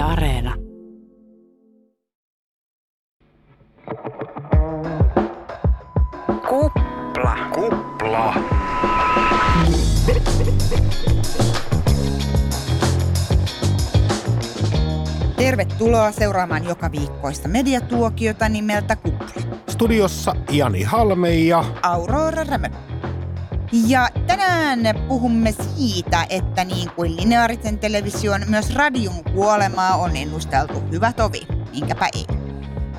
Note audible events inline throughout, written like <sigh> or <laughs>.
Yle Areena. Kupla. Kupla. Tervetuloa seuraamaan joka viikkoista mediatuokiota nimeltä Kupla. Studiossa Jani Halme ja Aurora Rämö. Ja tänään puhumme siitä, että niin kuin lineaarisen television, myös radion kuolemaa on ennusteltu hyvä tovi, minkäpä ei.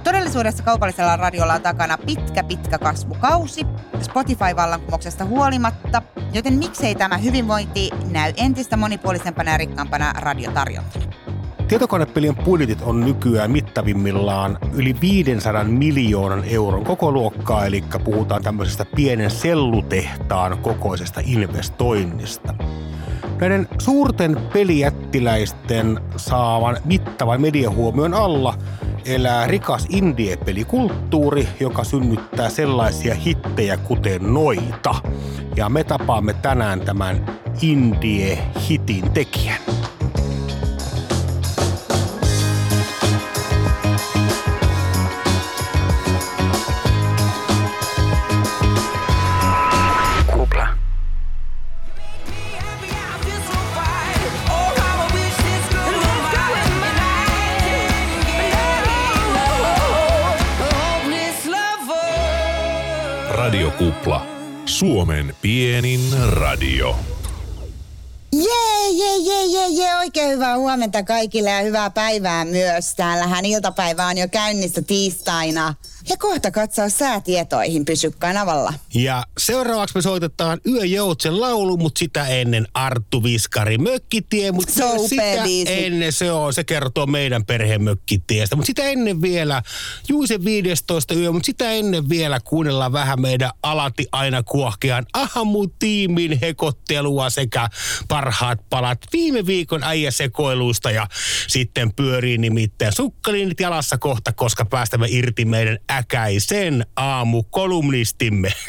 Todellisuudessa kaupallisella radiolla on takana pitkä pitkä kasvukausi Spotify-vallankumouksesta huolimatta, joten miksei tämä hyvinvointi näy entistä monipuolisempana ja rikkaampana radiotarjontana. Tietokonepelien budjetit on nykyään mittavimmillaan yli 500 miljoonan euron koko luokkaa, eli puhutaan tämmöisestä pienen sellutehtaan kokoisesta investoinnista. Näiden suurten pelijättiläisten saavan mittavan mediahuomion alla elää rikas indie-pelikulttuuri, joka synnyttää sellaisia hittejä kuten noita. Ja me tapaamme tänään tämän indie-hitin tekijän. Suomen pienin radio. Jee, jee, jee, jee, jee, oikein hyvää huomenta kaikille ja hyvää päivää myös. Täällähän iltapäivä on jo käynnissä tiistaina. Ja kohta katsoa säätietoihin, pysy kanavalla. Ja seuraavaksi me soitetaan Yöjoutsen laulu, mutta sitä ennen Arttu Viskari Mökkitie. Mutta Se on sitä biisi. ennen se on, se kertoo meidän perheen mökkitiestä. Mutta sitä ennen vielä Juisen 15 yö, mutta sitä ennen vielä kuunnellaan vähän meidän alati aina kuohkean Ahamu-tiimin hekottelua sekä parhaat palat viime viikon äijäsekoiluista ja sitten pyörii nimittäin sukkaliinit jalassa kohta, koska päästämme irti meidän äkäisen aamukolumnistimme. <laughs>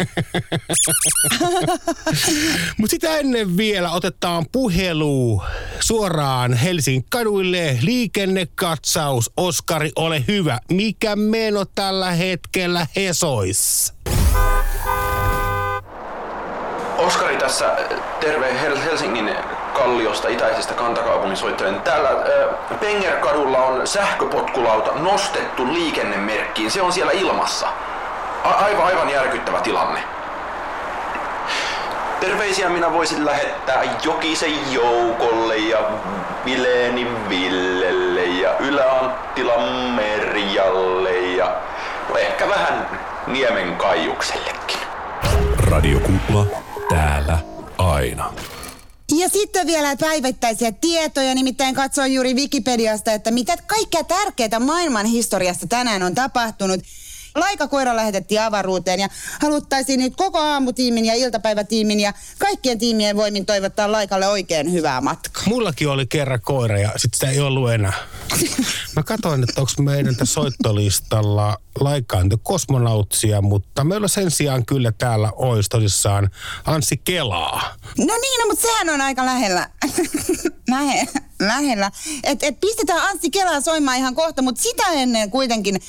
Mutta sitä ennen vielä otetaan puhelu suoraan Helsingin kaduille. Liikennekatsaus. Oskari, ole hyvä. Mikä meno tällä hetkellä Hesois? Oskari tässä, terve Hel- Helsingin Kalliosta, itäisestä kantakaupungin soittelen. Täällä äh, Pengerkadulla on sähköpotkulauta nostettu liikennemerkkiin. Se on siellä ilmassa. A- aivan, aivan järkyttävä tilanne. Terveisiä minä voisin lähettää Jokisen Joukolle ja Vileeni Villelle ja Ylä-Anttilan Merjalle ja ehkä vähän Niemen Kaijuksellekin. Radiokupla. Täällä aina. Ja sitten vielä päivittäisiä tietoja, nimittäin katsoin juuri Wikipediasta, että mitä kaikkea tärkeää maailman historiassa tänään on tapahtunut. Laikakoira lähetettiin avaruuteen ja haluttaisiin nyt koko aamutiimin ja iltapäivätiimin ja kaikkien tiimien voimin toivottaa Laikalle oikein hyvää matkaa. Mullakin oli kerran koira ja sitten sitä ei ollut enää. Mä katsoin, että onko meidän soittolistalla laikaantu kosmonautsia, mutta meillä sen sijaan kyllä täällä olisi tosissaan Anssi Kelaa. No niin, no, mutta sehän on aika lähellä. <laughs> Lähe, lähellä. Et, et pistetään Anssi Kelaa soimaan ihan kohta, mutta sitä ennen kuitenkin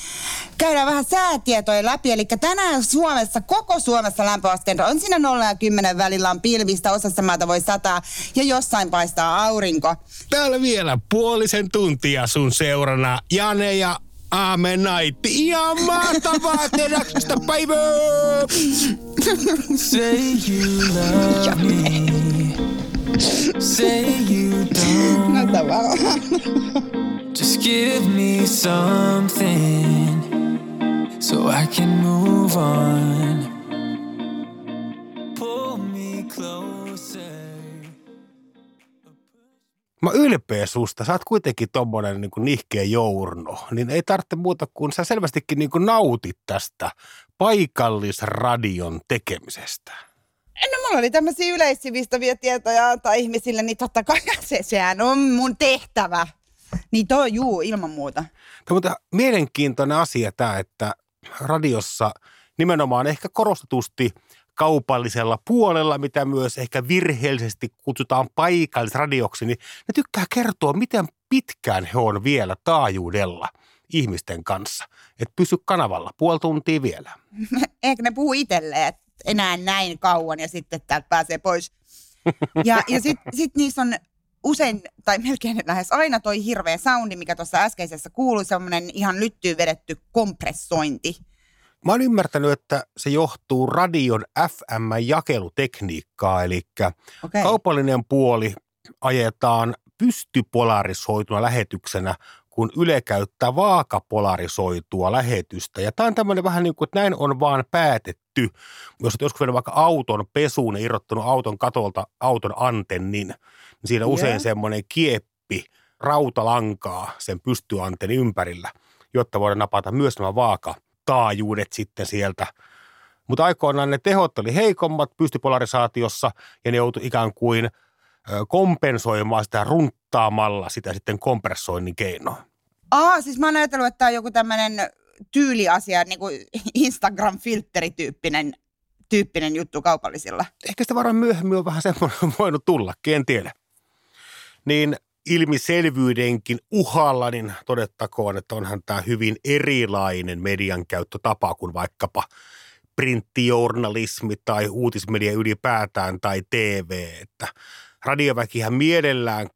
käydään vähän säätietoja läpi. Eli tänään Suomessa, koko Suomessa lämpöasteet on siinä 0 ja 10 välillä on pilvistä, osassa maata voi sataa ja jossain paistaa aurinko. Täällä vielä puolisen tuntia sun seurana Jane ja Aamen Naitti. Ihan mahtavaa <laughs> teräksestä päivää! Say you love me. Say you don't. Just give me something so I can move on. Pull me closer. Mä ylpeä susta. Sä oot kuitenkin tommonen niin kuin nihkeä journo. Niin ei tarvitse muuta kuin sä selvästikin niin kuin nautit tästä paikallisradion tekemisestä. No mulla oli tämmöisiä yleissivistäviä tietoja antaa ihmisille, niin totta kai <laughs> se, sehän on mun tehtävä. Niin toi juu, ilman muuta. On muuten mielenkiintoinen asia tämä, että radiossa nimenomaan ehkä korostetusti kaupallisella puolella, mitä myös ehkä virheellisesti kutsutaan paikallisradioksi, niin ne tykkää kertoa, miten pitkään he on vielä taajuudella ihmisten kanssa. Että pysy kanavalla puoli tuntia vielä. <laughs> Ehkä ne puhuu itselleen, että enää näin kauan ja sitten täältä pääsee pois. Ja, ja sitten sit niissä on usein, tai melkein lähes aina toi hirveä soundi, mikä tuossa äskeisessä kuului, semmoinen ihan lyttyyn vedetty kompressointi. Mä oon ymmärtänyt, että se johtuu radion FM-jakelutekniikkaa, eli Okei. kaupallinen puoli ajetaan pystypolarisoituna lähetyksenä, kun Yle käyttää vaakapolarisoitua lähetystä. Ja tämä on tämmöinen vähän niin kuin, että näin on vaan päätetty. Jos olet joskus vienyt vaikka auton pesuun ja irrottanut auton katolta auton antennin, niin siinä Joo. usein semmoinen kieppi rautalankaa sen pystyantennin ympärillä, jotta voidaan napata myös nämä vaakataajuudet sitten sieltä mutta aikoinaan ne tehot oli heikommat pystypolarisaatiossa ja ne joutui ikään kuin kompensoimaan sitä runttaamalla sitä sitten kompressoinnin keinoin. Aa, siis mä oon ajatellut, että tämä on joku tämmöinen tyyliasia, niin kuin Instagram-filterityyppinen tyyppinen juttu kaupallisilla. Ehkä sitä varmaan myöhemmin on vähän semmoinen <laughs> voinut tulla, en tiedä. Niin ilmiselvyydenkin uhalla, niin todettakoon, että onhan tämä hyvin erilainen median käyttötapa kuin vaikkapa printtijournalismi tai uutismedia ylipäätään tai TV. Että radioväkihän mielellään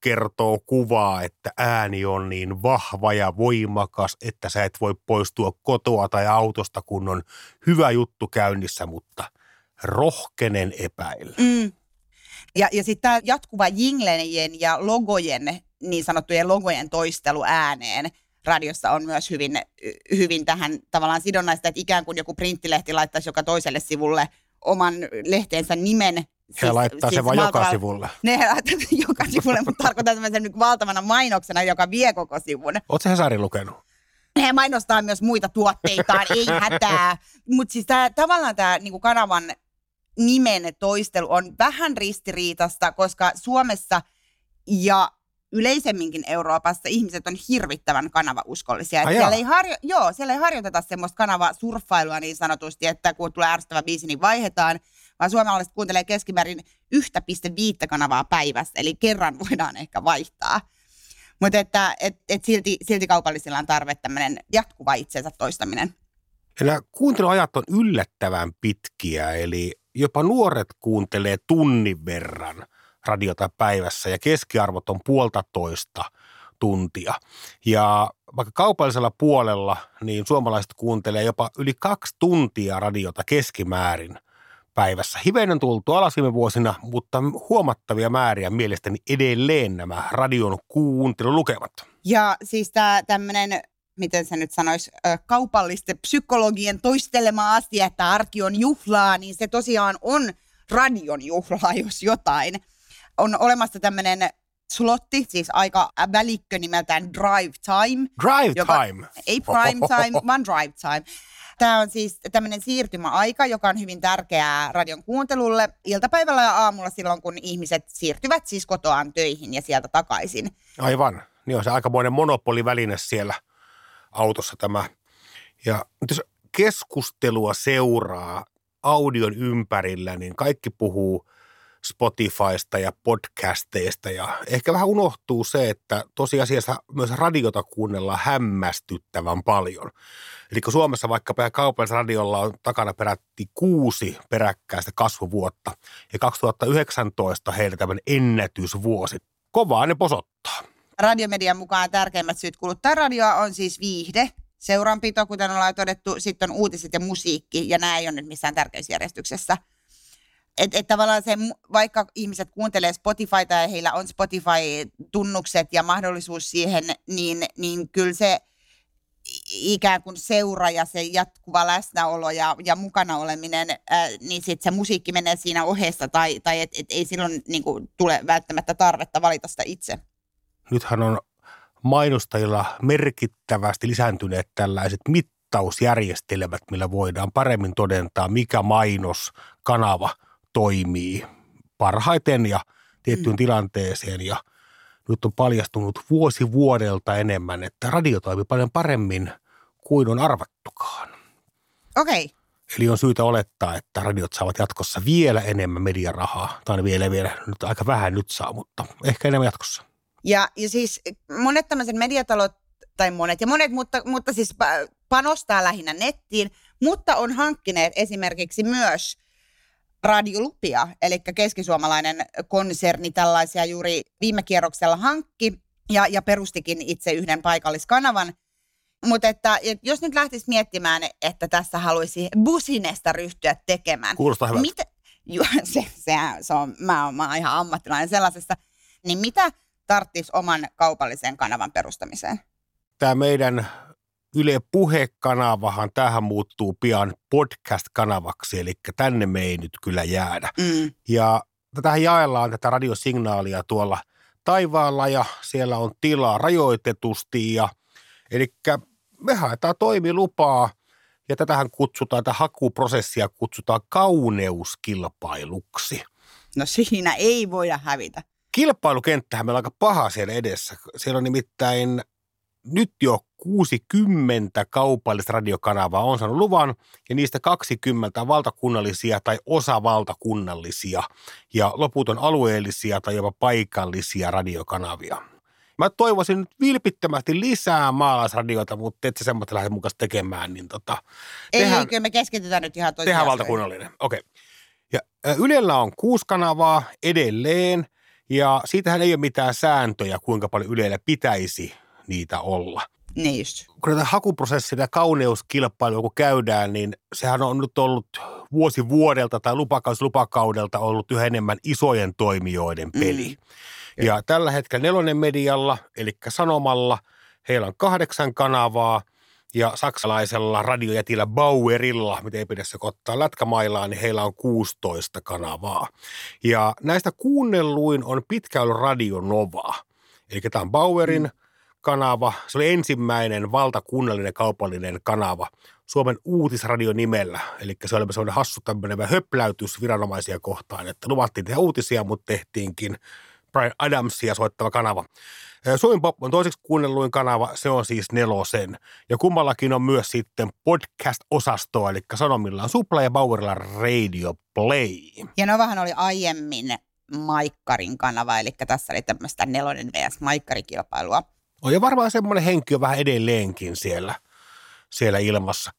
kertoo kuvaa, että ääni on niin vahva ja voimakas, että sä et voi poistua kotoa tai autosta, kun on hyvä juttu käynnissä, mutta rohkenen epäillä. Mm. Ja, ja sitten tämä jatkuva jinglejen ja logojen, niin sanottujen logojen toistelu ääneen radiossa on myös hyvin, hyvin tähän tavallaan sidonnaista, että ikään kuin joku printtilehti laittaisi joka toiselle sivulle oman lehteensä nimen. He laittaa sen vaan joka sivulle. Ne laittaa sen joka sivulle, mutta tarkoitan tämmöisen niin valtavana mainoksena, joka vie koko sivun. Oletko Hesarin lukenut? He mainostaa myös muita tuotteitaan, ei hätää. Mutta siis tää, tavallaan tämä niinku kanavan nimen toistelu on vähän ristiriitasta, koska Suomessa ja yleisemminkin Euroopassa ihmiset on hirvittävän kanavauskollisia. Ai siellä, ei harjo, joo, siellä ei harjoiteta semmoista kanavasurffailua niin sanotusti, että kun tulee ärsyttävä biisi, niin vaihdetaan, vaan suomalaiset kuuntelee keskimäärin 1,5 kanavaa päivässä, eli kerran voidaan ehkä vaihtaa. Mutta että et, et silti, silti kaupallisilla on tarve tämmöinen jatkuva itsensä toistaminen. Ja nämä kuunteluajat on yllättävän pitkiä, eli jopa nuoret kuuntelee tunnin verran radiota päivässä ja keskiarvot on puolta toista tuntia. Ja vaikka kaupallisella puolella, niin suomalaiset kuuntelee jopa yli kaksi tuntia radiota keskimäärin päivässä. Hivenen tultu alas viime vuosina, mutta huomattavia määriä mielestäni edelleen nämä radion kuuntelulukemat. Ja siis tämä tämmöinen, miten se nyt sanoisi, kaupallisten psykologien toistelema asia, että arki on juhlaa, niin se tosiaan on radion juhlaa, <laughs> jos jotain. On olemassa tämmöinen slotti, siis aika välikkö nimeltään Drive Time. Drive joka- time. Ei prime time, <laughs> vaan drive time. Tämä on siis tämmöinen siirtymäaika, joka on hyvin tärkeää radion kuuntelulle iltapäivällä ja aamulla silloin, kun ihmiset siirtyvät siis kotoaan töihin ja sieltä takaisin. Aivan. Niin on se aikamoinen monopoliväline siellä autossa tämä. Ja jos keskustelua seuraa audion ympärillä, niin kaikki puhuu Spotifysta ja podcasteista ja ehkä vähän unohtuu se, että tosiasiassa myös radiota kuunnellaan hämmästyttävän paljon. Eli Suomessa vaikka kaupallisella radiolla on takana peräti kuusi peräkkäistä kasvuvuotta ja 2019 heillä tämmöinen ennätysvuosi. Kovaa ne posottaa. Radiomedian mukaan tärkeimmät syyt kuluttaa radioa on siis viihde, seuranpito, kuten ollaan todettu, sitten on uutiset ja musiikki, ja nämä ei ole nyt missään tärkeysjärjestyksessä. Että et tavallaan se, vaikka ihmiset kuuntelee Spotifyta ja heillä on Spotify-tunnukset ja mahdollisuus siihen, niin, niin kyllä se ikään kuin seura ja se jatkuva läsnäolo ja, ja mukana oleminen, ää, niin sitten se musiikki menee siinä ohessa tai, tai et, et ei silloin niin kuin, tule välttämättä tarvetta valita sitä itse. nythän on mainostajilla merkittävästi lisääntyneet tällaiset mittausjärjestelmät, millä voidaan paremmin todentaa, mikä mainoskanava toimii parhaiten ja tiettyyn mm. tilanteeseen. Ja nyt on paljastunut vuosi vuodelta enemmän, että radio toimii paljon paremmin kuin on arvattukaan. Okei, Eli on syytä olettaa, että radiot saavat jatkossa vielä enemmän mediarahaa. Tai vielä, vielä nyt aika vähän nyt saa, mutta ehkä enemmän jatkossa. Ja, ja siis monet tämmöiset mediatalot, tai monet ja monet, mutta, mutta siis pa- panostaa lähinnä nettiin, mutta on hankkineet esimerkiksi myös radiolupia, eli keskisuomalainen konserni tällaisia juuri viime kierroksella hankki ja, ja perustikin itse yhden paikalliskanavan. Mutta että, jos nyt lähtisi miettimään, että tässä haluaisi businesta ryhtyä tekemään. Kuulostaa hyvältä. Mitä, <laughs> ju, se, se, se on, mä, oon, mä oon ihan ammattilainen sellaisessa. Niin mitä tarttisi oman kaupallisen kanavan perustamiseen? Tämä meidän Yle Puhe-kanavahan, tähän muuttuu pian podcast-kanavaksi, eli tänne me ei nyt kyllä jäädä. Mm. Ja tätähän jaellaan tätä radiosignaalia tuolla taivaalla ja siellä on tilaa rajoitetusti. Ja, eli me haetaan toimilupaa ja tätähän kutsutaan, tätä hakuprosessia kutsutaan kauneuskilpailuksi. No siinä ei voida hävitä. Kilpailukenttähän meillä on aika paha siellä edessä. Siellä on nimittäin nyt jo 60 kaupallista radiokanavaa on saanut luvan ja niistä 20 valtakunnallisia tai osavaltakunnallisia ja loput on alueellisia tai jopa paikallisia radiokanavia. Mä toivoisin nyt vilpittömästi lisää maalaisradioita, mutta et sä semmoista lähde mukaan tekemään, niin tota, Ei, tehdään, kyllä me keskitytään nyt ihan toisiin tehdään valtakunnallinen. Okei. Okay. Ja Ylellä on kuusi kanavaa edelleen ja siitähän ei ole mitään sääntöjä, kuinka paljon Ylellä pitäisi niitä olla Just. kun näitä hakuprosessia ja kauneuskilpailua kun käydään, niin sehän on nyt ollut vuosi vuodelta tai lupakausi lupakaudelta ollut yhä enemmän isojen toimijoiden peli. Mm. Ja tällä hetkellä nelonen medialla, eli Sanomalla, heillä on kahdeksan kanavaa ja saksalaisella radiojätillä Bauerilla, mitä ei pidä sekoittaa lätkämaillaan, niin heillä on 16 kanavaa. Ja näistä kuunnelluin on pitkä ollut Radio Nova. Eli tämä on Bauerin mm kanava. Se oli ensimmäinen valtakunnallinen kaupallinen kanava Suomen uutisradio nimellä. Eli se oli sellainen hassu tämmöinen höpläytys viranomaisia kohtaan, että luvattiin tehdä uutisia, mutta tehtiinkin Brian Adamsia soittava kanava. Suomen Pop on toiseksi kuunnelluin kanava, se on siis nelosen. Ja kummallakin on myös sitten podcast-osastoa, eli Sanomilla on Supla ja Bauerilla Radio Play. Ja Novahan oli aiemmin Maikkarin kanava, eli tässä oli tämmöistä nelonen vs. Maikkarikilpailua. On ja varmaan semmoinen henki vähän edelleenkin siellä, siellä ilmassa.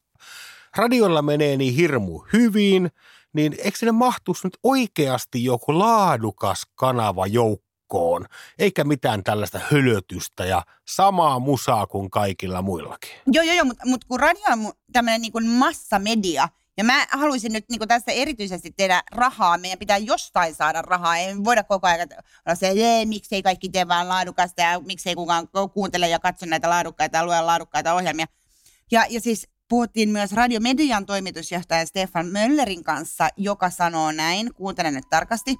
Radiolla menee niin hirmu hyvin, niin eikö sinne mahtuisi nyt oikeasti joku laadukas kanava joukkoon, eikä mitään tällaista hölötystä ja samaa musaa kuin kaikilla muillakin. Joo, joo, joo, mutta mut kun radio on tämmöinen niin massamedia, ja mä haluaisin nyt niin tässä erityisesti tehdä rahaa. Meidän pitää jostain saada rahaa. Ei voida koko ajan olla se, että miksei kaikki tee vaan laadukasta ja miksei kukaan kuuntele ja katso näitä laadukkaita ja laadukkaita ohjelmia. Ja, ja siis puhuttiin myös radiomedian toimitusjohtaja Stefan Möllerin kanssa, joka sanoo näin. Kuuntelen nyt tarkasti.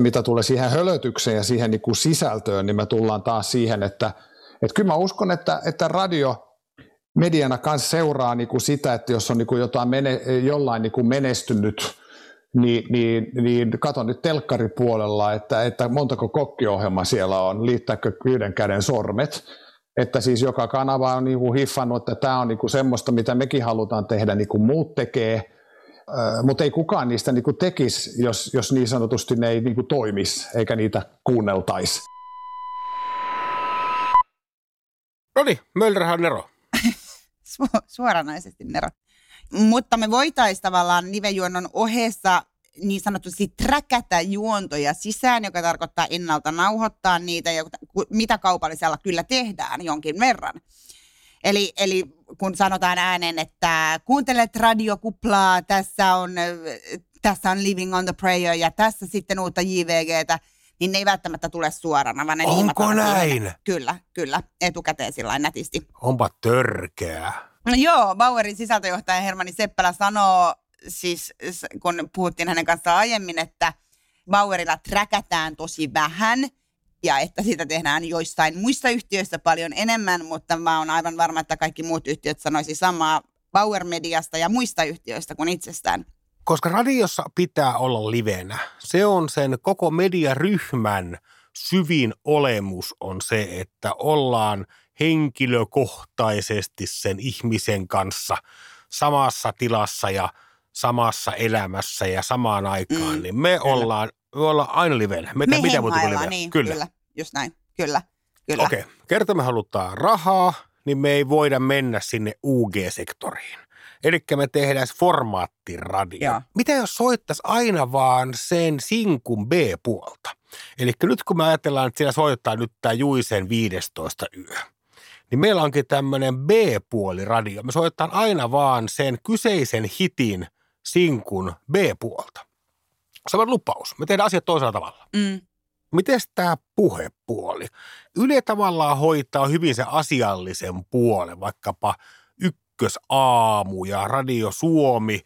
Mitä tulee siihen hölötykseen ja siihen niin kuin sisältöön, niin me tullaan taas siihen, että, että kyllä mä uskon, että, että radio mediana kanssa seuraa niin kuin sitä, että jos on niin kuin jotain mene, jollain niin kuin menestynyt, niin, niin, niin katon nyt telkkaripuolella, että, että montako kokkiohjelma siellä on, liittääkö yhden käden sormet, että siis joka kanava on niin kuin hiffannut, että tämä on niin kuin semmoista, mitä mekin halutaan tehdä, niin kuin muut tekee, mutta ei kukaan niistä niin kuin tekisi, jos, jos niin sanotusti ne ei niin kuin toimisi, eikä niitä kuunneltaisi. No niin, Möllerhän Nero. Su- suoranaisesti Nero. Mutta me voitaisiin tavallaan livejuonnon ohessa niin sanotusti träkätä juontoja sisään, joka tarkoittaa ennalta nauhoittaa niitä, mitä kaupallisella kyllä tehdään jonkin verran. Eli, eli kun sanotaan ääneen, että kuuntelet radiokuplaa, tässä on, tässä on Living on the Prayer ja tässä sitten uutta JVGtä, niin ne ei välttämättä tule suorana, vaan ne Onko näin? Kyllä, kyllä, etukäteen sillä nätisti. Onpa törkeää. No joo, Bauerin sisältöjohtaja Hermanni Seppälä sanoo, siis kun puhuttiin hänen kanssaan aiemmin, että Bauerilla träkätään tosi vähän ja että sitä tehdään joissain muissa yhtiöissä paljon enemmän, mutta mä oon aivan varma, että kaikki muut yhtiöt sanoisi samaa Bauer-mediasta ja muista yhtiöistä kuin itsestään. Koska radiossa pitää olla livenä. Se on sen koko mediaryhmän syvin olemus on se, että ollaan henkilökohtaisesti sen ihmisen kanssa samassa tilassa ja samassa elämässä ja samaan aikaan, Mm, niin me kyllä. ollaan, me ollaan aina livenä. Me, Me mitä muuta kuin livenä. niin, kyllä. kyllä. Just näin, kyllä. kyllä. Okei, okay. kerta me halutaan rahaa, niin me ei voida mennä sinne UG-sektoriin. Eli me tehdään formaattiradio. Joo. Mitä jos soittaisi aina vaan sen sinkun B-puolta? Eli nyt kun me ajatellaan, että siellä soittaa nyt tämä Juisen 15 yö, niin meillä onkin tämmöinen B-puoliradio. Me soitetaan aina vaan sen kyseisen hitin sinkun B-puolta. Se on lupaus. Me tehdään asiat toisella tavalla. Mm. Miten tämä puhepuoli? Yle tavallaan hoitaa hyvin se asiallisen puolen, vaikkapa Ykkösaamu ja Radio Suomi,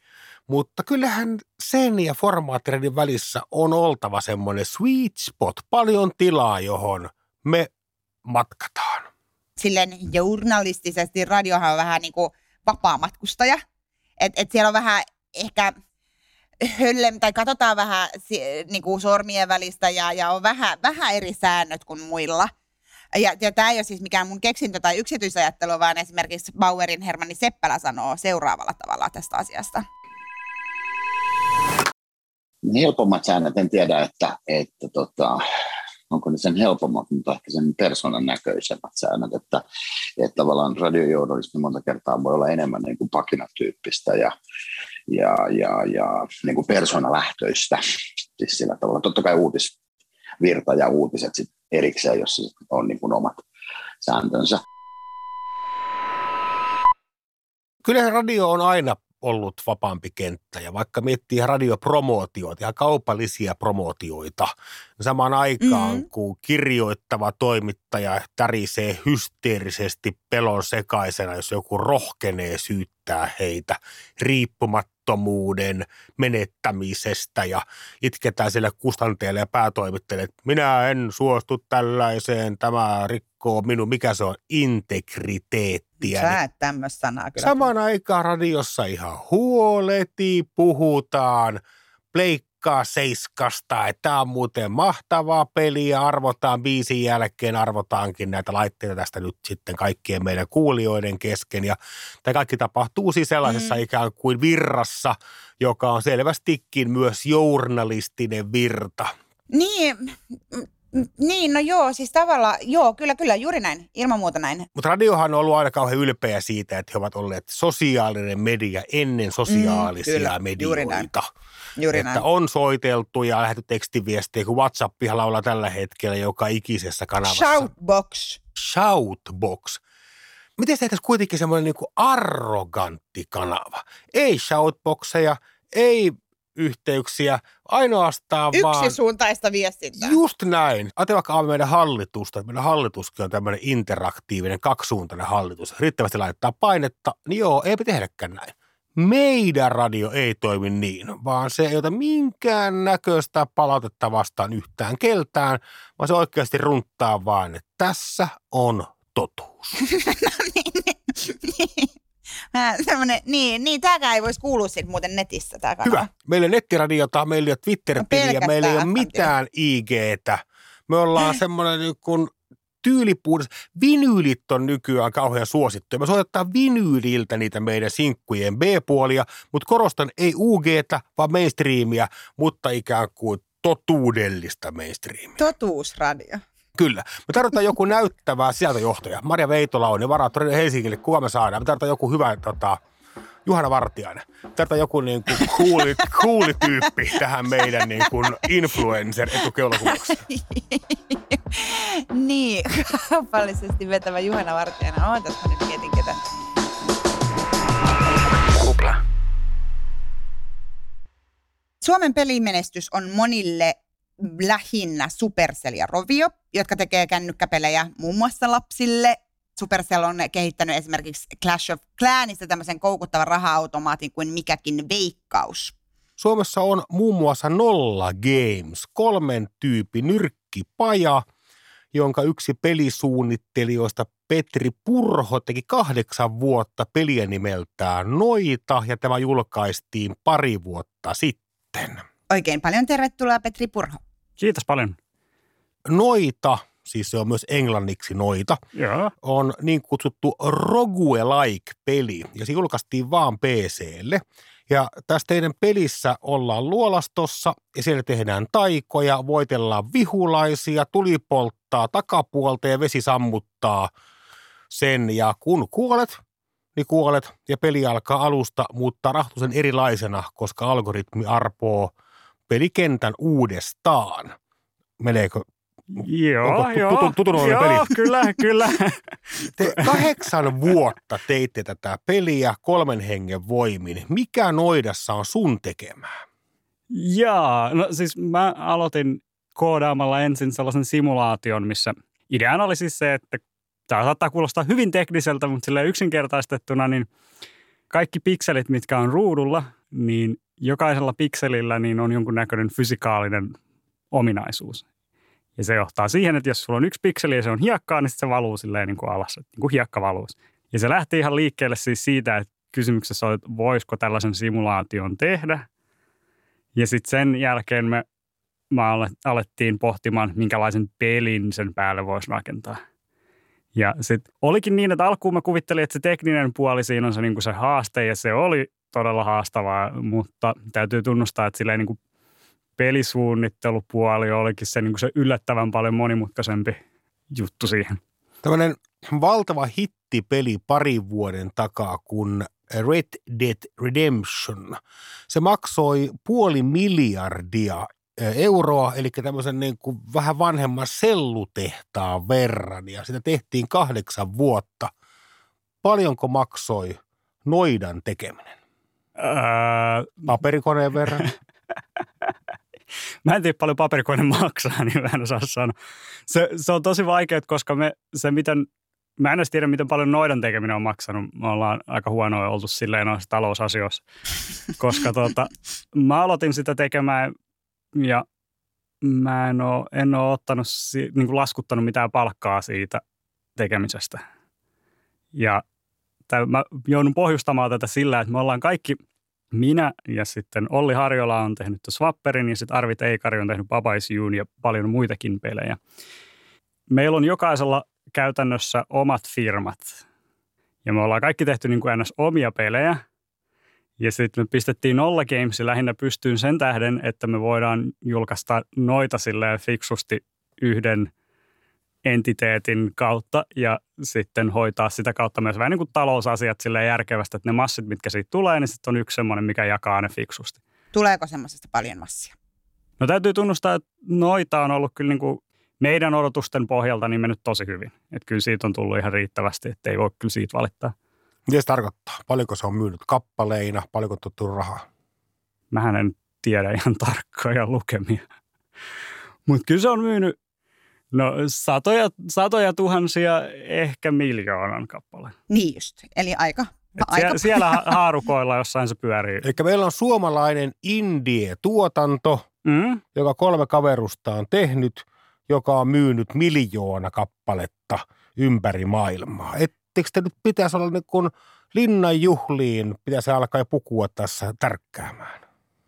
mutta kyllähän sen ja formaattiradion välissä on oltava semmoinen sweet spot, paljon tilaa, johon me matkataan. silleen journalistisesti radiohan on vähän niin kuin vapaamatkustaja. Että et siellä on vähän ehkä hölle, tai katsotaan vähän niin kuin sormien välistä ja, ja on vähän, vähän eri säännöt kuin muilla. Ja, ja tämä ei ole siis mikään mun keksintö tai yksityisajattelu, vaan esimerkiksi Bauerin Hermanni Seppälä sanoo seuraavalla tavalla tästä asiasta. helpommat säännöt, en tiedä, että, että tota, onko ne sen helpommat, mutta ehkä sen persoonan näköisemmät säännöt, että, että tavallaan radiojournalismi monta kertaa voi olla enemmän niin kuin pakinatyyppistä ja, ja, ja, ja niin kuin persoonalähtöistä. Siis sillä tavalla, totta kai uutisvirta ja uutiset sit erikseen, jossa sit on niin kuin omat sääntönsä. Kyllä radio on aina ollut vapaampi kenttä ja vaikka miettii ihan radiopromootioita, ihan kaupallisia promootioita, niin samaan aikaan Mhm. mm-hmm. kun kirjoittava toimittaja tärisee hysteerisesti pelon sekaisena, jos joku rohkenee syyttää heitä riippumattomuuden menettämisestä ja itketään sille kustanteelle ja päätoimittajalle, että minä en suostu tällaiseen, tämä rikkoo minun, mikä se on, integriteettiä. Sä et tämmöistä sanaa kyllä. Samaan aikaan radiossa ihan huoleti, puhutaan, pleikkaa seiskasta, että tämä on muuten mahtavaa peliä, arvotaan biisin jälkeen, arvotaankin näitä laitteita tästä nyt sitten kaikkien meidän kuulijoiden kesken. Ja tämä kaikki tapahtuu siis sellaisessa Mm. ikään kuin virrassa, joka on selvästikin myös journalistinen virta. Niin, niin, no joo, siis tavallaan, joo, kyllä, kyllä, juuri näin, ilman muuta näin. Mutta radiohan on ollut aina kauhean ylpeä siitä, että he ovat olleet sosiaalinen media ennen sosiaalisia Mm, kyllä, juuri näin. medioita. Juuri että näin. on soiteltu ja lähetty tekstiviestejä, kun WhatsAppihan laulaa tällä hetkellä joka ikisessä kanavassa. Shoutbox. Shoutbox. Miten se tehtäisiin kuitenkin semmoinen niin arrogantti kanava? Ei shoutboxeja, ei yhteyksiä, ainoastaan vaan... Yksisuuntaista viestintää. Just näin. Ajatellaan vaikka meidän hallitusta. Meidän hallituskin on tämmöinen interaktiivinen, kaksisuuntainen hallitus. Riittävästi laittaa painetta, niin joo, eipä tehdäkään näin. Meidän radio ei toimi niin, vaan se ei ota minkään näköistä palautetta vastaan yhtään keltään, vaan se oikeasti runttaa vaan, että tässä on totuus. <laughs> Vähän semmonen, niin, niin tämäkään ei voisi kuulua sitten muuten netissä tämä kanava. Hyvä. Meillä ei nettiradiota, meillä ei ole Twitter-tiliä, pelkästään meillä ei ole mitään IGtä. Me ollaan semmoinen niin kuin tyylipuhdas. Vinyylit on nykyään kauhean suosittuja. Me soitetaan vinyyliltä niitä meidän sinkkujen B-puolia, mutta korostan ei UGtä, vaan mainstreamia, mutta ikään kuin totuudellista mainstreamia. Totuusradio. Kyllä. Me tarvitaan joku näyttävää sisältöjohtaja. Maria Veitola on ja varattu Helsingille. Kuka me saadaan? Me tarvitaan joku hyvä tota, Juhana Vartiainen. Me tarvitaan joku niin kuin cooli, cooli <laughs> tyyppi tähän meidän niin kuin influencer etukeulakuvaksi. <laughs> niin, kaupallisesti vetävä Juhana Vartijainen. Ootas mä nyt mietin ketä. Kupla. Suomen pelimenestys on monille lähinnä Supercell ja Rovio, jotka tekee kännykkäpelejä muun muassa lapsille. Supercell on kehittänyt esimerkiksi Clash of Clanista tämmöisen koukuttavan raha-automaatin kuin mikäkin veikkaus. Suomessa on muun muassa Nolla Games, kolmen tyyppi nyrkkipaja, jonka yksi pelisuunnittelijoista Petri Purho teki kahdeksan vuotta peliä nimeltään Noita, ja tämä julkaistiin pari vuotta sitten. Oikein paljon tervetuloa Petri Purho. Kiitos paljon. Noita siis se on myös englanniksi noita, Joo. on niin kutsuttu Rogue-like-peli, ja se julkaistiin vaan PClle. Ja tässä teidän pelissä ollaan luolastossa, ja siellä tehdään taikoja, voitellaan vihulaisia, tuli polttaa takapuolta ja vesi sammuttaa sen. Ja kun kuolet, niin kuolet, ja peli alkaa alusta muuttaa rahtusen erilaisena, koska algoritmi arpoo pelikentän uudestaan. Meneekö Joo, Onko tu- joo. tutu- joo, peli? kyllä, kyllä. Te kahdeksan vuotta teitte tätä peliä kolmen hengen voimin. Mikä noidassa on sun tekemää? Jaa, no siis mä aloitin koodaamalla ensin sellaisen simulaation, missä ideana oli siis se, että tämä saattaa kuulostaa hyvin tekniseltä, mutta sille yksinkertaistettuna, niin kaikki pikselit, mitkä on ruudulla, niin jokaisella pikselillä niin on jonkunnäköinen fysikaalinen ominaisuus. Ja se johtaa siihen, että jos sulla on yksi pikseli ja se on hiekkaa, niin se valuu silleen niin kuin alas, niin kuin hiekka. Ja se lähti ihan liikkeelle siis siitä, että kysymyksessä oli, että voisiko tällaisen simulaation tehdä. Ja sitten sen jälkeen me, me ale- alettiin pohtimaan, minkälaisen pelin sen päälle voisi rakentaa. Ja sitten olikin niin, että alkuun mä kuvittelin, että se tekninen puoli siinä on se, niin kuin se haaste, ja se oli todella haastavaa, mutta täytyy tunnustaa, että silleen niin kuin pelisuunnittelupuoli olikin se, niin kuin se yllättävän paljon monimutkaisempi juttu siihen. Tämmöinen valtava hittipeli parin vuoden takaa, kun Red Dead Redemption. Se maksoi puoli miljardia eh, euroa, eli tämmöisen niin kuin vähän vanhemman sellutehtaan verran, ja sitä tehtiin kahdeksan vuotta. Paljonko maksoi noidan tekeminen? Öö, Paperikoneen verran? <laughs> Mä en tiedä paljon paperikone maksaa, <laughs> niin mä en osaa sanoa. Se, se on tosi vaikea, koska me, se miten, mä en edes tiedä, miten paljon noidan tekeminen on maksanut. Me ollaan aika huonoja oltu silleen noissa talousasioissa. Koska tota, mä aloitin sitä tekemään ja mä en ole, en ole ottanut, niin kuin laskuttanut mitään palkkaa siitä tekemisestä. Ja tää, mä joudun pohjustamaan tätä sillä, että me ollaan kaikki – minä ja sitten Olli Harjola on tehnyt Swapperin ja sitten Arvit Eikari on tehnyt Baba Is Youn ja paljon muitakin pelejä. Meillä on jokaisella käytännössä omat firmat. Ja me ollaan kaikki tehty niin kuin omia pelejä. Ja sitten me pistettiin Nolla Games lähinnä pystyyn sen tähden, että me voidaan julkaista noita silleen fiksusti yhden entiteetin kautta ja sitten hoitaa sitä kautta myös vähän niin kuin talousasiat sille järkevästi, että ne massit, mitkä siitä tulee, niin sitten on yksi semmoinen, mikä jakaa ne fiksusti. Tuleeko semmoisesta paljon massia? No täytyy tunnustaa, että noita on ollut kyllä niin kuin meidän odotusten pohjalta niin mennyt tosi hyvin. Että kyllä siitä on tullut ihan riittävästi, että ei voi kyllä siitä valittaa. Mitä se tarkoittaa? Paljonko se on myynyt kappaleina? Paljonko on tullut rahaa? Mähän en tiedä ihan <laughs> tarkkoja lukemia. Mutta kyllä se on myynyt no, satoja, satoja tuhansia, ehkä miljoonan kappale. Niin just, eli aika, Et aika siellä, siellä ha- haarukoilla jossain se pyörii. Eli meillä on suomalainen indie-tuotanto, Mm? joka kolme kaverusta on tehnyt, joka on myynyt miljoona kappaletta ympäri maailmaa. Etteikö te nyt pitäisi olla niin kuin linnan juhliin, pitäisi alkaa jo pukua tässä tärkkäämään?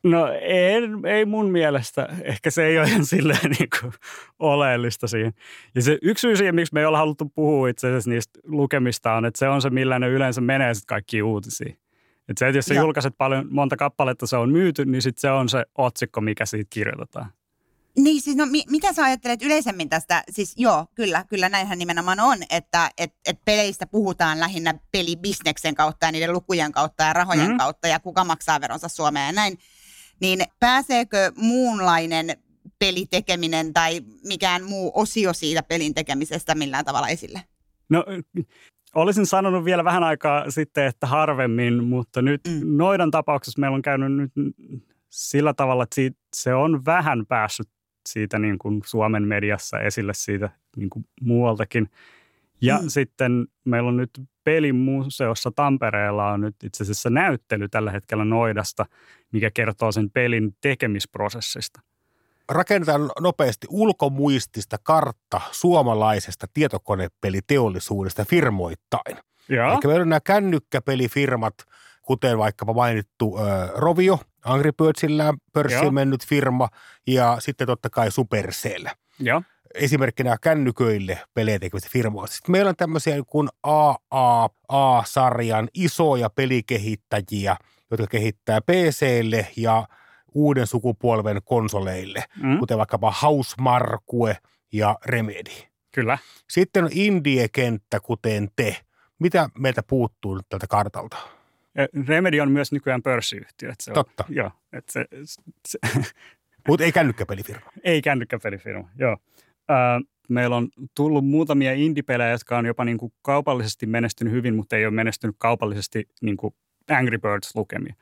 No ei, ei mun mielestä. Ehkä se ei ole ihan silleen <laughs> niin kuin oleellista siihen. Ja se yksi syy siihen, miksi me ei olla haluttu puhua itse asiassa niistä lukemista on, että se on se, millä ne yleensä menee sitten kaikkiin uutisiin. Että se, että jos sä Joo. julkaiset paljon, monta kappaletta se on myyty, niin sitten se on se otsikko, mikä siitä kirjoitetaan. Niin siis no mi- mitä sä ajattelet yleisemmin tästä? Siis joo, kyllä, kyllä näinhän nimenomaan on, että et, et peleistä puhutaan lähinnä pelibisneksen kautta ja niiden lukujen kautta ja rahojen Mhm. mm. kautta ja kuka maksaa veronsa Suomeen ja näin. Niin pääseekö muunlainen pelitekeminen tai mikään muu osio siitä pelin tekemisestä millään tavalla esille? No olisin sanonut vielä vähän aikaa sitten, että harvemmin, mutta nyt mm. Noidan tapauksessa meillä on käynyt nyt sillä tavalla, että se on vähän päässyt siitä niin kuin Suomen mediassa esille siitä niin kuin muualtakin. Ja mm. Sitten meillä on nyt pelimuseossa Tampereella on nyt itse asiassa näyttely tällä hetkellä Noidasta, mikä kertoo sen pelin tekemisprosessista. Rakennetaan nopeasti ulkomuistista kartta suomalaisesta tietokonepeliteollisuudesta firmoittain. Joo. Eli meillä on nämä kännykkäpelifirmat, kuten vaikkapa mainittu ö, Rovio, Angry Birdsillä pörssiin mennyt firma, ja sitten totta kai Supercell. Joo. Esimerkkinä kännyköille pelejä tekevistä firmoista. Sitten meillä on tämmöisiä kuin AAA-sarjan isoja pelikehittäjiä, jotka kehittää PClle ja uuden sukupolven konsoleille, Mm. kuten vaikkapa Housemarque ja Remedy. Kyllä. Sitten on indie-kenttä, kuten te. Mitä meiltä puuttuu nyt tältä kartalta? Eh, Remedy on myös nykyään pörssiyhtiö. Että se on, Totta. Joo, että se, se, Mutta ei kännykkäpelifirma. <laughs> ei kännykkäpelifirma, joo. Öö, meillä on tullut muutamia indie-pelejä, jotka on jopa niin kuin kaupallisesti menestynyt hyvin, mutta ei ole menestynyt kaupallisesti niin kuin Angry Birds-lukemia.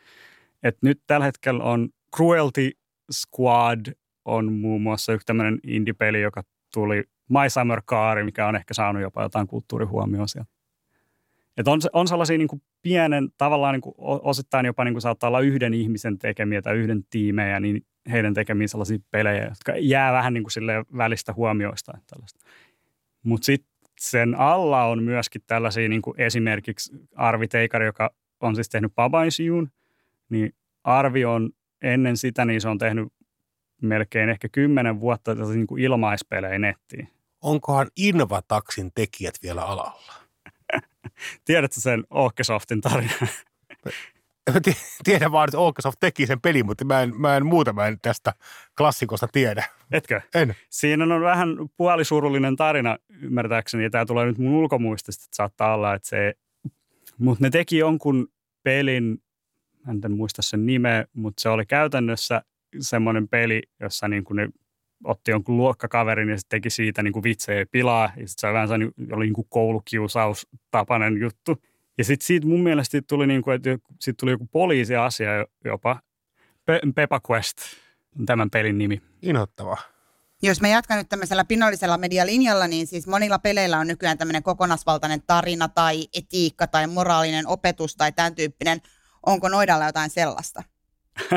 Et nyt tällä hetkellä on Cruelty Squad on muun muassa yksi tämmöinen indie-peli, joka tuli My Summer Car, mikä on ehkä saanut jopa jotain kulttuurihuomioon sieltä. Et on, on sellaisia niin kuin pienen, tavallaan niin kuin osittain jopa niin kuin saattaa olla yhden ihmisen tekemiä tai yhden tiimejä, niin heidän tekemiä sellaisia pelejä, jotka jää vähän niin kuin välistä huomioista. Mutta sitten sen alla on myöskin tällaisia niin kuin esimerkiksi Arvi Teikari, joka on siis tehnyt Pabaisiun, niin Arvi on ennen sitä, niin se on tehnyt melkein ehkä kymmenen vuotta niin kuin ilmaispelejä nettiin. Onkohan Invataxin tekijät vielä alalla? Tiedätkö sen Ohkesoftin tarinan? Tiedän vaan, että Microsoft teki sen pelin, mutta mä en, mä en muuta mä en tästä klassikosta tiedä. Etkö? En. Siinä on vähän puolisurullinen tarina ymmärtääkseni, ja tämä tulee nyt mun ulkomuistista, että saattaa olla, että se... Mutta ne teki jonkun pelin, mä en muista sen nimeä, mutta se oli käytännössä semmoinen peli, jossa niin kuin ne otti jonkun luokkakaverin ja sitten teki siitä niin kuin vitsejä pilaa. Ja sitten se oli vähän sellainen, oli niin kuin koulukiusaus tapainen juttu. Ja sitten siitä mun mielestä tuli, niin kuin, että siitä tuli joku poliisiasia jopa. Pe- Pepa Quest on tämän pelin nimi. Inhottavaa. Jos mä jatkan nyt tämmöisellä pinnallisella medialinjalla, niin siis monilla peleillä on nykyään tämmöinen kokonaisvaltainen tarina tai etiikka tai moraalinen opetus tai tämän tyyppinen. Onko noidalla jotain sellaista? <laughs>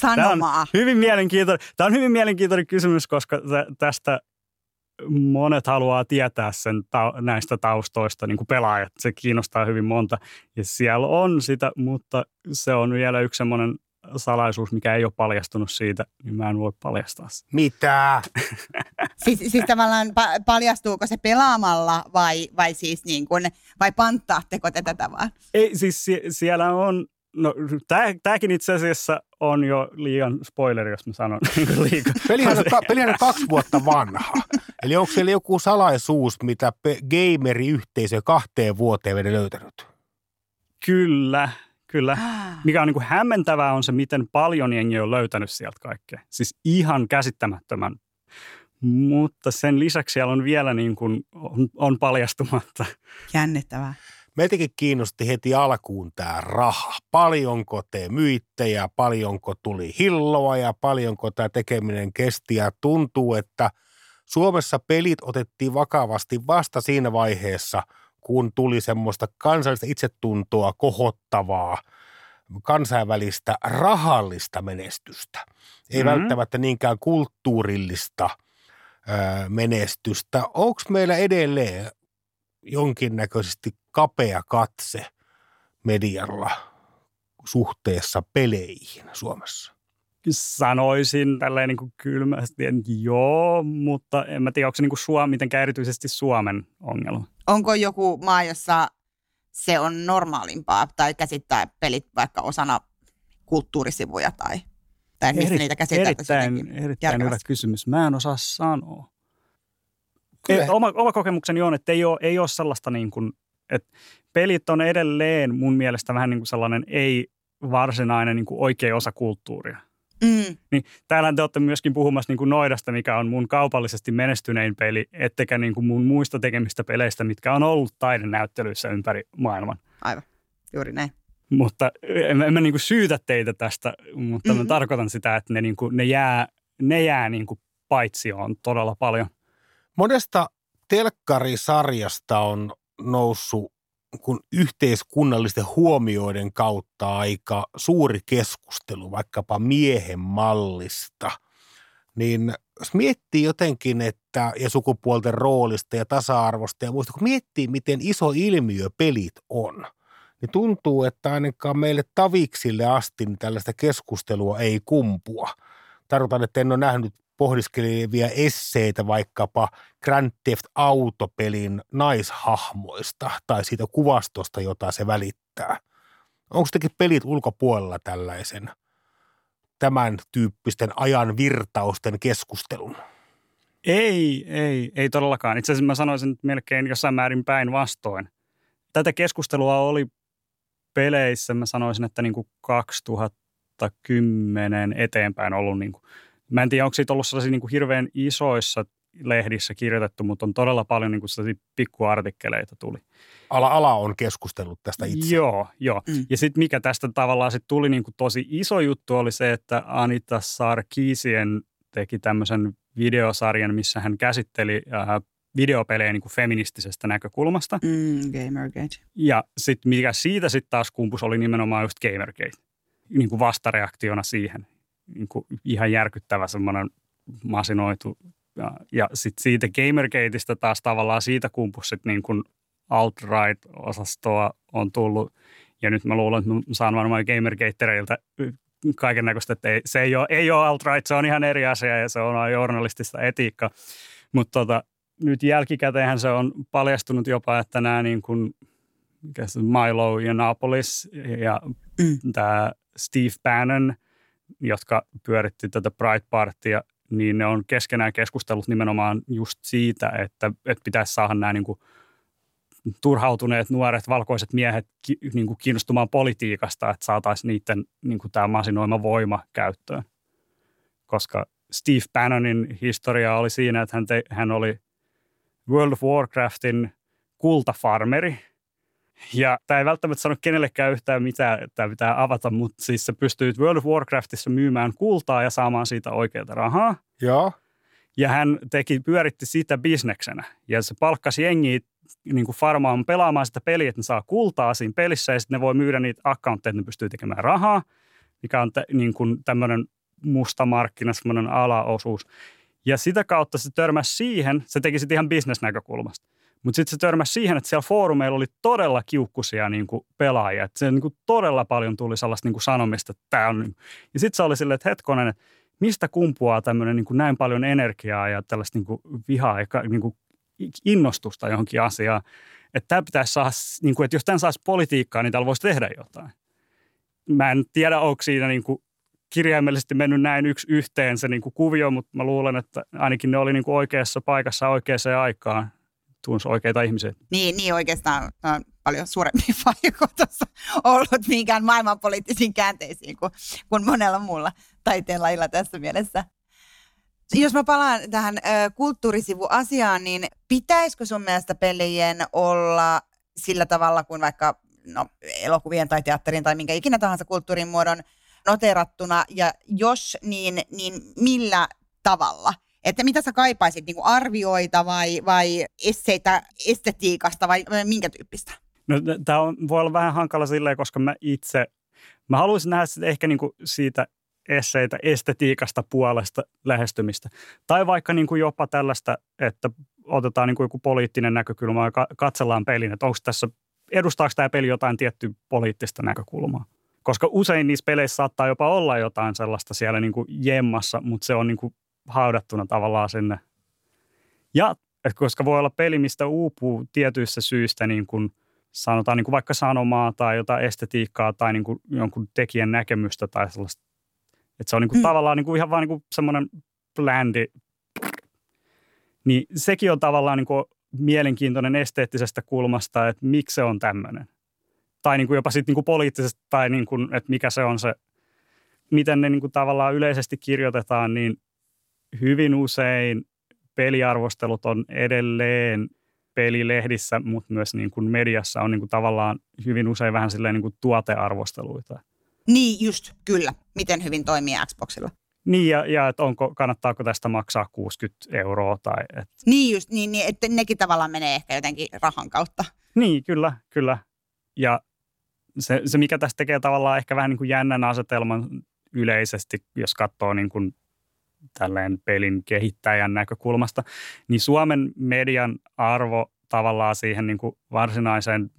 Tämä on Sanomaa. hyvin mielenkiintoinen, tämä on hyvin mielenkiintoinen kysymys, koska tä- tästä monet haluaa tietää sen ta- näistä taustoista, niin kuin pelaajat. Se kiinnostaa hyvin monta. Ja siellä on sitä, mutta se on vielä yksi semmoinen salaisuus, mikä ei ole paljastunut siitä, niin mä en voi paljastaa sitä. Mitä? <laughs> Siis, siis tavallaan pa- paljastuuko se pelaamalla vai, vai siis niin kuin, vai panttaatteko te tätä vaan? Ei, siis sie- siellä on, no tämäkin itse asiassa on jo liian spoileri, jos mä sanon <laughs> niin liikaa. Pelihän on, ka- pelihän on kaksi vuotta vanha. <laughs> Eli onko siellä joku salaisuus, mitä pe- gameriyhteisö kahteen vuoteen vielä löytänyt? Kyllä, kyllä. Mikä on niin kuin hämmentävää on se, miten paljon jengi on löytänyt sieltä kaikkea. Siis ihan käsittämättömän. Mutta sen lisäksi siellä on vielä niin kuin, on, on paljastumatta. Jännittävää. Meitäkin kiinnosti heti alkuun tämä raha. Paljonko te myitte ja paljonko tuli hilloa ja paljonko tämä tekeminen kesti. Ja tuntuu, että Suomessa pelit otettiin vakavasti vasta siinä vaiheessa, kun tuli semmoista kansallista itsetuntoa kohottavaa kansainvälistä rahallista menestystä. Ei Mhm. välttämättä niinkään kulttuurillista menestystä. Onko meillä edelleen jonkinnäköisesti kapea katse medialla suhteessa peleihin Suomessa? Sanoisin tälleen niin kuin kylmästi, että joo, mutta en mä tiedä, onko se niin kuin Suom, mitenkään erityisesti Suomen ongelma. Onko joku maa, jossa se on normaalimpaa tai käsittää pelit vaikka osana kulttuurisivuja tai, tai missä Eri- niitä käsiteltäisiin Erittäin, jotenkin erittäin hyvä kysymys. Mä en osaa sanoa. Kyllä. Oma, oma kokemukseni on, että ei ole, ei ole sellaista niin kuin, että pelit on edelleen mun mielestä vähän niin kuin sellainen ei varsinainen niin kuin oikea osa kulttuuria. Mm, Niin täällähän te olette myöskin puhumassa niin kuin Noidasta, mikä on mun kaupallisesti menestynein peli, ettekä niin kuin mun muista tekemistä peleistä, mitkä on ollut taidenäyttelyissä ympäri maailman. aivan, juuri näin. Mutta en, mä- en mä niin kuin syytä teitä tästä, mutta mm-hmm. Mhm. mä tarkoitan sitä, että ne, niin kuin, ne jää, ne jää niin kuin paitsioon todella paljon. Monesta telkkarisarjasta on noussut kun yhteiskunnallisten huomioiden kautta aika suuri keskustelu vaikkapa miehen mallista, niin jos miettii jotenkin, että ja sukupuolten roolista ja tasa-arvosta ja muista, kun miettii, miten iso ilmiö pelit on, niin tuntuu, että ainakaan meille taviksille asti niin tällaista keskustelua ei kumpua. Tarkoitan, että en ole nähnyt pohdiskelevia esseitä vaikkapa Grand Theft Auto-pelin naishahmoista tai siitä kuvastosta, jota se välittää. Onko tekin pelit ulkopuolella tällaisen tämän tyyppisten ajan virtausten keskustelun? Ei, ei, ei todellakaan. Itse asiassa mä sanoisin melkein jossain määrin päinvastoin. Tätä keskustelua oli peleissä, mä sanoisin, että niin kuin 2010 eteenpäin ollut. Niin kuin, mä en tiedä, onko siitä ollut sellaisia niin kuin hirveän isoissa lehdissä kirjoitettu, mutta on todella paljon niin kuin sellaisia pikkuartikkeleita tuli. Ala, ala on keskustellut tästä itse. Joo, joo. Mm. Ja sitten mikä tästä tavallaan sit tuli niin kuin tosi iso juttu oli se, että Anita Sarkisien teki tämmöisen videosarjan, missä hän käsitteli äh, videopelejä niin kuin feministisestä näkökulmasta. Mm, Gamergate. Ja sitten mikä siitä sitten taas kumpus oli nimenomaan just Gamergate, niin kuin vastareaktiona siihen. Niin kuin ihan järkyttävä semmoinen masinoitu. Ja, ja sitten siitä Gamergateista taas tavallaan siitä kumpus sitten niin kuin alt-right-osastoa on tullut. Ja nyt mä luulen, että mä saan varmaan Gamergatereilta kaiken näköistä, että ei, se ei ole, ei ole alt-right, se on ihan eri asia ja se on journalistista etiikkaa. Mutta tota, nyt jälkikäteenhän se on paljastunut jopa, että nämä niin kuin, Milo ja Napolis ja mm. tämä Steve Bannon, jotka pyöritti tätä Pride Partya, niin ne on keskenään keskustellut nimenomaan just siitä, että, että pitäisi saada nämä niin kuin turhautuneet nuoret valkoiset miehet ki, niin kuin kiinnostumaan politiikasta, että saataisiin niiden niin kuin tämä masinoima voima käyttöön. Koska Steve Bannonin historia oli siinä, että hän, te, hän oli World of Warcraftin kultafarmeri. Ja tämä ei välttämättä sano kenellekään yhtään mitään, että tämä pitää avata, mutta siis se pystyy World of Warcraftissa myymään kultaa ja saamaan siitä oikeaa rahaa. Joo. Ja hän teki, pyöritti sitä bisneksenä. Ja se palkkasi jengiä niin kuin farmaan pelaamaan sitä peliä, että ne saa kultaa siinä pelissä ja sitten ne voi myydä niitä accountteja, että ne pystyy tekemään rahaa, mikä on t- niin kuin tämmöinen musta markkina, semmoinen alaosuus. Ja sitä kautta se törmäsi siihen, se teki sitten ihan bisnesnäkökulmasta. Mutta sitten se törmäsi siihen, että siellä foorumeilla oli todella kiukkusia niin kuin pelaajia. Että se niin kuin todella paljon tuli sellaista niin kuin sanomista, että tämä on... Niin. Ja sitten se oli silleen, että hetkonen, että mistä kumpuaa tämmöinen niin kuin näin paljon energiaa ja tällaista niin kuin vihaa ja niin kuin innostusta johonkin asiaan. Että tämä pitäisi saada, niin kuin, että jos tämän saisi politiikkaa, niin täällä voisi tehdä jotain. Mä en tiedä, onko siinä niin kuin kirjaimellisesti mennyt näin yksi yhteen se niin kuin kuvio, mutta mä luulen, että ainakin ne oli niin kuin oikeassa paikassa oikeaan aikaan tunsi oikeita ihmisiä. Niin, niin oikeastaan on paljon suurempi <laughs> vaikutus ollut minkään maailmanpoliittisiin käänteisiin kuin, kuin monella muulla taiteenlajilla tässä mielessä. Jos mä palaan tähän ö, kulttuurisivuasiaan, niin pitäisikö sun mielestä pelien olla sillä tavalla kuin vaikka no, elokuvien tai teatterin tai minkä ikinä tahansa kulttuurin muodon noterattuna, ja jos, niin, niin millä tavalla? Että mitä sä kaipaisit, niin kuin arvioita vai, vai esseitä estetiikasta vai minkä tyyppistä? No, tämä voi olla vähän hankala silleen, koska mä itse, mä haluaisin nähdä sitä ehkä niin kuin siitä esseitä estetiikasta puolesta lähestymistä. Tai vaikka niin kuin jopa tällaista, että otetaan niin kuin joku poliittinen näkökulma ja katsellaan pelin, että onko tässä, edustaako tämä peli jotain tiettyä poliittista näkökulmaa. Koska usein niissä peleissä saattaa jopa olla jotain sellaista siellä niin kuin jemmassa, mutta se on niin kuin haudattuna tavallaan sinne. Ja että koska voi olla peli, mistä uupuu tietyissä syistä niin kuin sanotaan niin kuin vaikka sanomaa tai jotain estetiikkaa tai niin kuin jonkun tekijän näkemystä tai sellaista että se on niinku mm. tavallaan niinku ihan vaan niinku semmoinen bländi. Niin sekin on tavallaan niinku mielenkiintoinen esteettisestä kulmasta, että miksi se on tämmöinen. Tai niinku jopa sitten niinku poliittisesti, tai niinku, että mikä se on se, miten ne niinku tavallaan yleisesti kirjoitetaan, niin hyvin usein peliarvostelut on edelleen pelilehdissä, mutta myös niin kuin mediassa on niin kuin tavallaan hyvin usein vähän silleen niin kuin tuotearvosteluita. Niin just, kyllä. Miten hyvin toimii Xboxilla. Niin, ja, ja että onko, kannattaako tästä maksaa 60 euroa tai... Et... Niin just, niin, niin, että nekin tavallaan menee ehkä jotenkin rahan kautta. Niin, kyllä, kyllä. Ja se, se mikä tästä tekee tavallaan ehkä vähän niin kuin jännän asetelman yleisesti, jos katsoo niin kuin tälleen pelin kehittäjän näkökulmasta, niin Suomen median arvo tavallaan siihen niin kuin varsinaiseen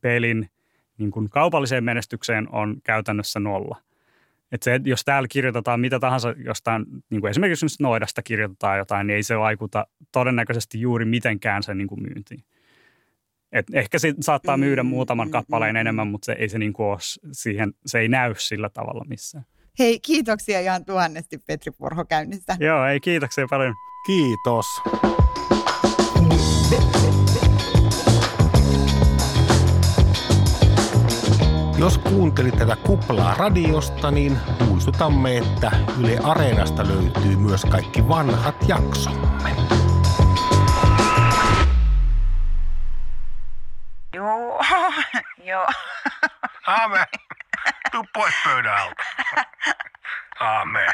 pelin niin kuin kaupalliseen menestykseen on käytännössä nolla. että se, jos täällä kirjoitetaan mitä tahansa jostain, niin kuin esimerkiksi nyt Noidasta kirjoitetaan jotain, niin ei se vaikuta todennäköisesti juuri mitenkään sen niin kuin myyntiin. Et ehkä se saattaa myydä Mm, muutaman mm, kappaleen mm, enemmän, mutta se ei, se niin kuin ole siihen, se ei näy sillä tavalla missään. Hei, kiitoksia ihan tuhannesti Petri Purho käynnistä. Joo, ei kiitoksia paljon. Kiitos. Jos kuuntelit tätä kuplaa radiosta, niin muistutamme, että Yle Areenasta löytyy myös kaikki vanhat jaksomme. Joo, <laughs> joo. Aamen. little blackbird out. <laughs> oh, man.